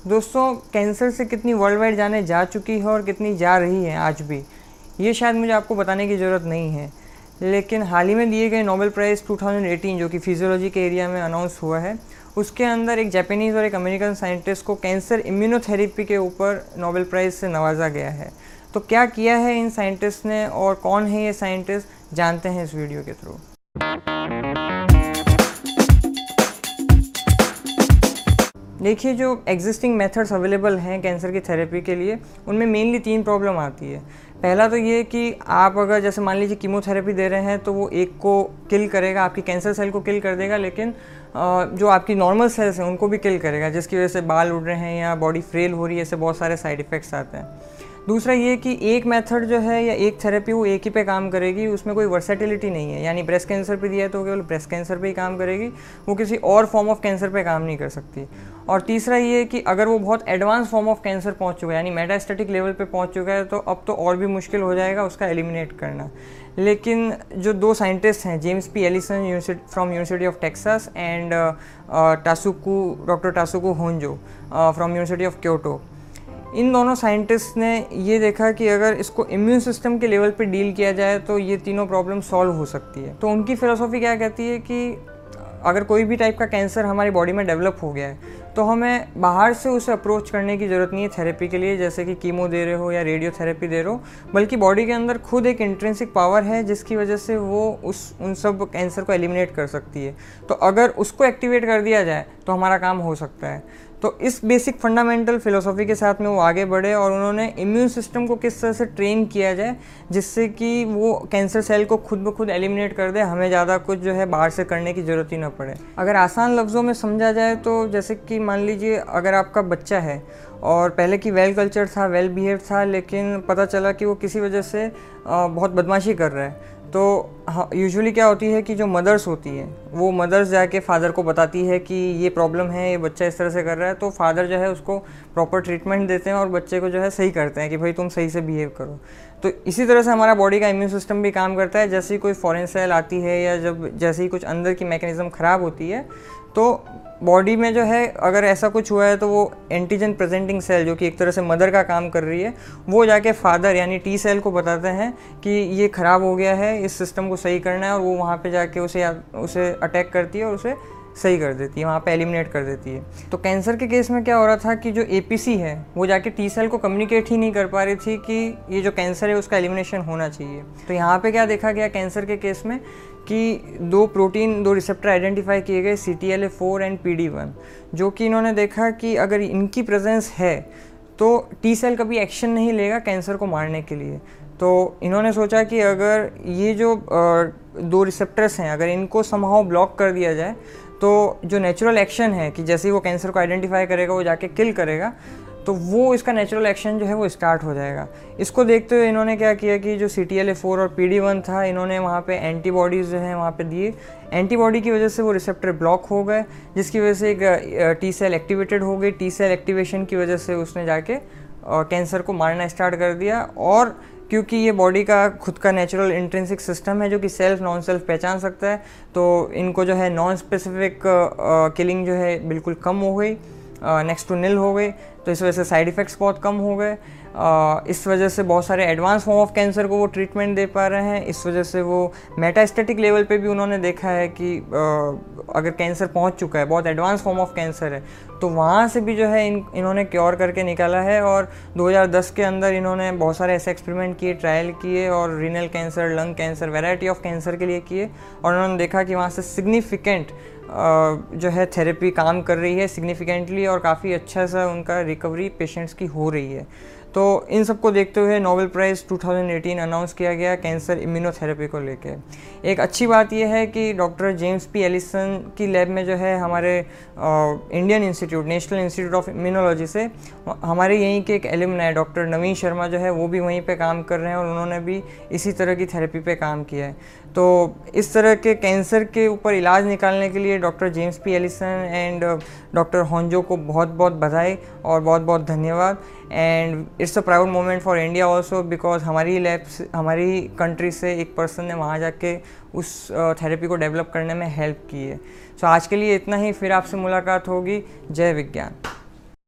दोस्तों, कैंसर से कितनी वर्ल्ड वाइड जाने जा चुकी है और कितनी जा रही है आज भी। ये शायद मुझे आपको बताने की ज़रूरत नहीं है। लेकिन हाल ही में दिए गए नोबेल प्राइज़ 2018 जो कि फिजियोलॉजी के एरिया में अनाउंस हुआ है, उसके अंदर एक जापानीज़ और एक अमेरिकन साइंटिस्ट को कैंसर इम्यूनोथेरेपी के ऊपर नोबेल प्राइज़ से नवाजा गया है। तो क्या किया है इन साइंटिस्ट ने और कौन है ये साइंटिस्ट जानते हैं इस वीडियो के थ्रू देखिए, जो एग्जिस्टिंग मेथड्स अवेलेबल हैं कैंसर की थेरेपी के लिए, उनमें मेनली तीन प्रॉब्लम आती है। पहला तो ये कि आप अगर जैसे मान लीजिए कीमोथेरेपी दे रहे हैं तो वो एक को किल करेगा, आपकी कैंसर सेल को किल कर देगा, लेकिन जो आपकी नॉर्मल सेल्स हैं, उनको भी किल करेगा, जिसकी वजह से बाल उड़ रहे हैं या बॉडी फ्रेल हो रही है, ऐसे बहुत सारे साइड इफ़ेक्ट्स आते हैं। दूसरा ये कि एक मेथड जो है या एक थेरेपी वो एक ही पे काम करेगी, उसमें कोई वर्सेटिलिटी नहीं है। यानी ब्रेस्ट कैंसर पे दिया है तो केवल ब्रेस्ट कैंसर पे ही काम करेगी, वो किसी और फॉर्म ऑफ़ कैंसर पे काम नहीं कर सकती। और तीसरा ये कि अगर वो बहुत एडवांस फॉर्म ऑफ़ कैंसर पहुँच चुका है, यानी मेटास्टेटिक लेवल पे पहुँच चुका है तो अब तो और भी मुश्किल हो जाएगा उसका एलिमिनेट करना। लेकिन जो दो साइंटिस्ट हैं James P Allison from University of Texas and Tasuku doctor Tasuku Honjo from University of Kyoto इन दोनों साइंटिस्ट ने ये देखा कि अगर इसको इम्यून सिस्टम के लेवल पे डील किया जाए तो ये तीनों प्रॉब्लम सॉल्व हो सकती है। तो उनकी फिलोसॉफी क्या कहती है कि, अगर कोई भी टाइप का कैंसर हमारी बॉडी में डेवलप हो गया है तो हमें बाहर से उसे अप्रोच करने की ज़रूरत नहीं है थेरेपी के लिए, जैसे कि कीमो दे रहे हो या रेडियोथेरेपी दे रहे हो, बल्कि बॉडी के अंदर खुद एक इंट्रेंसिक पावर है, जिसकी वजह से वो उस, उन सब कैंसर को एलिमिनेट कर सकती है। तो अगर उसको एक्टिवेट कर दिया जाए तो हमारा काम हो सकता है। तो इस बेसिक फंडामेंटल फिलोसॉफी के साथ में वो आगे बढ़े और उन्होंने इम्यून सिस्टम को किस तरह से ट्रेन किया जाए, जिससे कि वो कैंसर सेल को खुद ब खुद एलिमिनेट कर दे, हमें ज़्यादा कुछ जो है बाहर से करने की ज़रूरत ही ना पड़े। अगर आसान लफ्ज़ों में समझा जाए तो जैसे कि मान लीजिए अगर आपका बच्चा है और पहले की वेल कल्चर था वेल बिहेव था, लेकिन पता चला कि वो किसी वजह से बहुत बदमाशी कर रहा है तो यूजुअली क्या होती है कि जो मदर्स होती है, वो मदर्स जाके फादर को बताती है कि ये प्रॉब्लम है, ये बच्चा इस तरह से कर रहा है तो फादर जो है उसको प्रॉपर ट्रीटमेंट देते हैं और बच्चे को जो है सही करते हैं कि भाई तुम सही से बिहेव करो। तो इसी तरह से हमारा बॉडी का इम्यून सिस्टम भी काम करता है। जैसे ही कोई फॉरेन सेल आती है या जब, जैसे ही कुछ अंदर की मैकेनिज़्म ख़राब होती है तो बॉडी में जो है, अगर ऐसा कुछ हुआ है तो वो एंटीजन प्रेजेंटिंग सेल जो कि एक तरह से मदर का काम कर रही है, वो जाके फादर यानी टी सेल को बताते हैं कि ये ख़राब हो गया है, इस सिस्टम को सही करना है और वो वहाँ पे जाके उसे उसे अटैक करती है और उसे सही कर देती है, वहाँ पे एलिमिनेट कर देती है। तो कैंसर के केस में क्या हो रहा था कि जो एपीसी है, वो जाके टी सेल को कम्युनिकेट ही नहीं कर पा रही थी कि ये जो कैंसर है, उसका एलिमिनेशन होना चाहिए। तो यहाँ पे क्या देखा गया कैंसर के केस में कि दो प्रोटीन दो रिसेप्टर आइडेंटिफाई किए गए C T L A four and P D one जो कि इन्होंने देखा कि अगर इनकी प्रेजेंस है तो टी सेल कभी एक्शन नहीं लेगा कैंसर को मारने के लिए। तो इन्होंने सोचा कि अगर ये जो दो रिसेप्टर्स हैं, अगर इनको समहाउ ब्लॉक कर दिया जाए तो जो नेचुरल एक्शन है कि जैसे ही वो कैंसर को आइडेंटिफाई करेगा, वो जाके किल करेगा तो वो इसका नेचुरल एक्शन जो है वो स्टार्ट हो जाएगा। इसको देखते हुए इन्होंने क्या किया कि जो C T L A four और पी डी वन था, इन्होंने वहाँ पे एंटीबॉडीज़ जो है वहाँ पे दिए। एंटीबॉडी की वजह से वो रिसेप्टर ब्लॉक हो गए, जिसकी वजह से एक टी सेल एक्टिवेटेड हो गई। टी सेल एक्टिवेशन की वजह से उसने जाके कैंसर को मारना स्टार्ट कर दिया और क्योंकि ये बॉडी का खुद का नेचुरल इंट्रेंसिक सिस्टम है जो कि सेल्फ नॉन सेल्फ पहचान सकता है तो इनको जो है नॉन स्पेसिफिक किलिंग जो है बिल्कुल कम हो गई। नेक्स्ट टू नील हो गई तो इस वजह से साइड इफ़ेक्ट्स बहुत कम हो गए। इस वजह से बहुत सारे एडवांस फॉर्म ऑफ़ कैंसर को वो ट्रीटमेंट दे पा रहे हैं। इस वजह से वो मेटास्टेटिक लेवल पे भी उन्होंने देखा है कि अगर कैंसर पहुँच चुका है, बहुत एडवांस फॉर्म ऑफ़ कैंसर है तो वहाँ से भी जो है इन, इन्होंने क्योर करके निकाला है और 2010 के अंदर इन्होंने बहुत सारे ऐसे एक्सपेरिमेंट किए ट्रायल किए और renal cancer lung cancer variety of cancer के लिए किए और उन्होंने देखा कि वहाँ से सिग्निफिकेंट जो है थेरेपी काम कर रही है सिग्निफिकेंटली और काफ़ी अच्छा सा उनका रिकवरी पेशेंट्स की हो रही है। तो इन सबको देखते हुए नोबेल प्राइज़ 2018 अनाउंस किया गया कैंसर इम्यूनोथेरेपी को लेके। एक अच्छी बात यह है कि डॉक्टर जेम्स पी एलिसन की लैब में जो है हमारे Indian Institute National Institute of Immunology से, हमारे यहीं के एक एलिमन है डॉक्टर नवीन शर्मा जो है वो भी वहीं पर काम कर रहे हैं और उन्होंने भी इसी तरह की थेरेपी पर काम किया है। तो इस तरह के कैंसर के ऊपर इलाज निकालने के लिए doctor James P Allison and doctor Honjo को बहुत बहुत बधाई और बहुत बहुत धन्यवाद। And it's a proud moment for India also because हमारी लैब हमारी कंट्री से एक पर्सन ने वहाँ जाके उस थेरेपी को डेवलप करने में हेल्प की है। सो so, आज के लिए इतना ही फिर आपसे मुलाकात होगी। जय विज्ञान।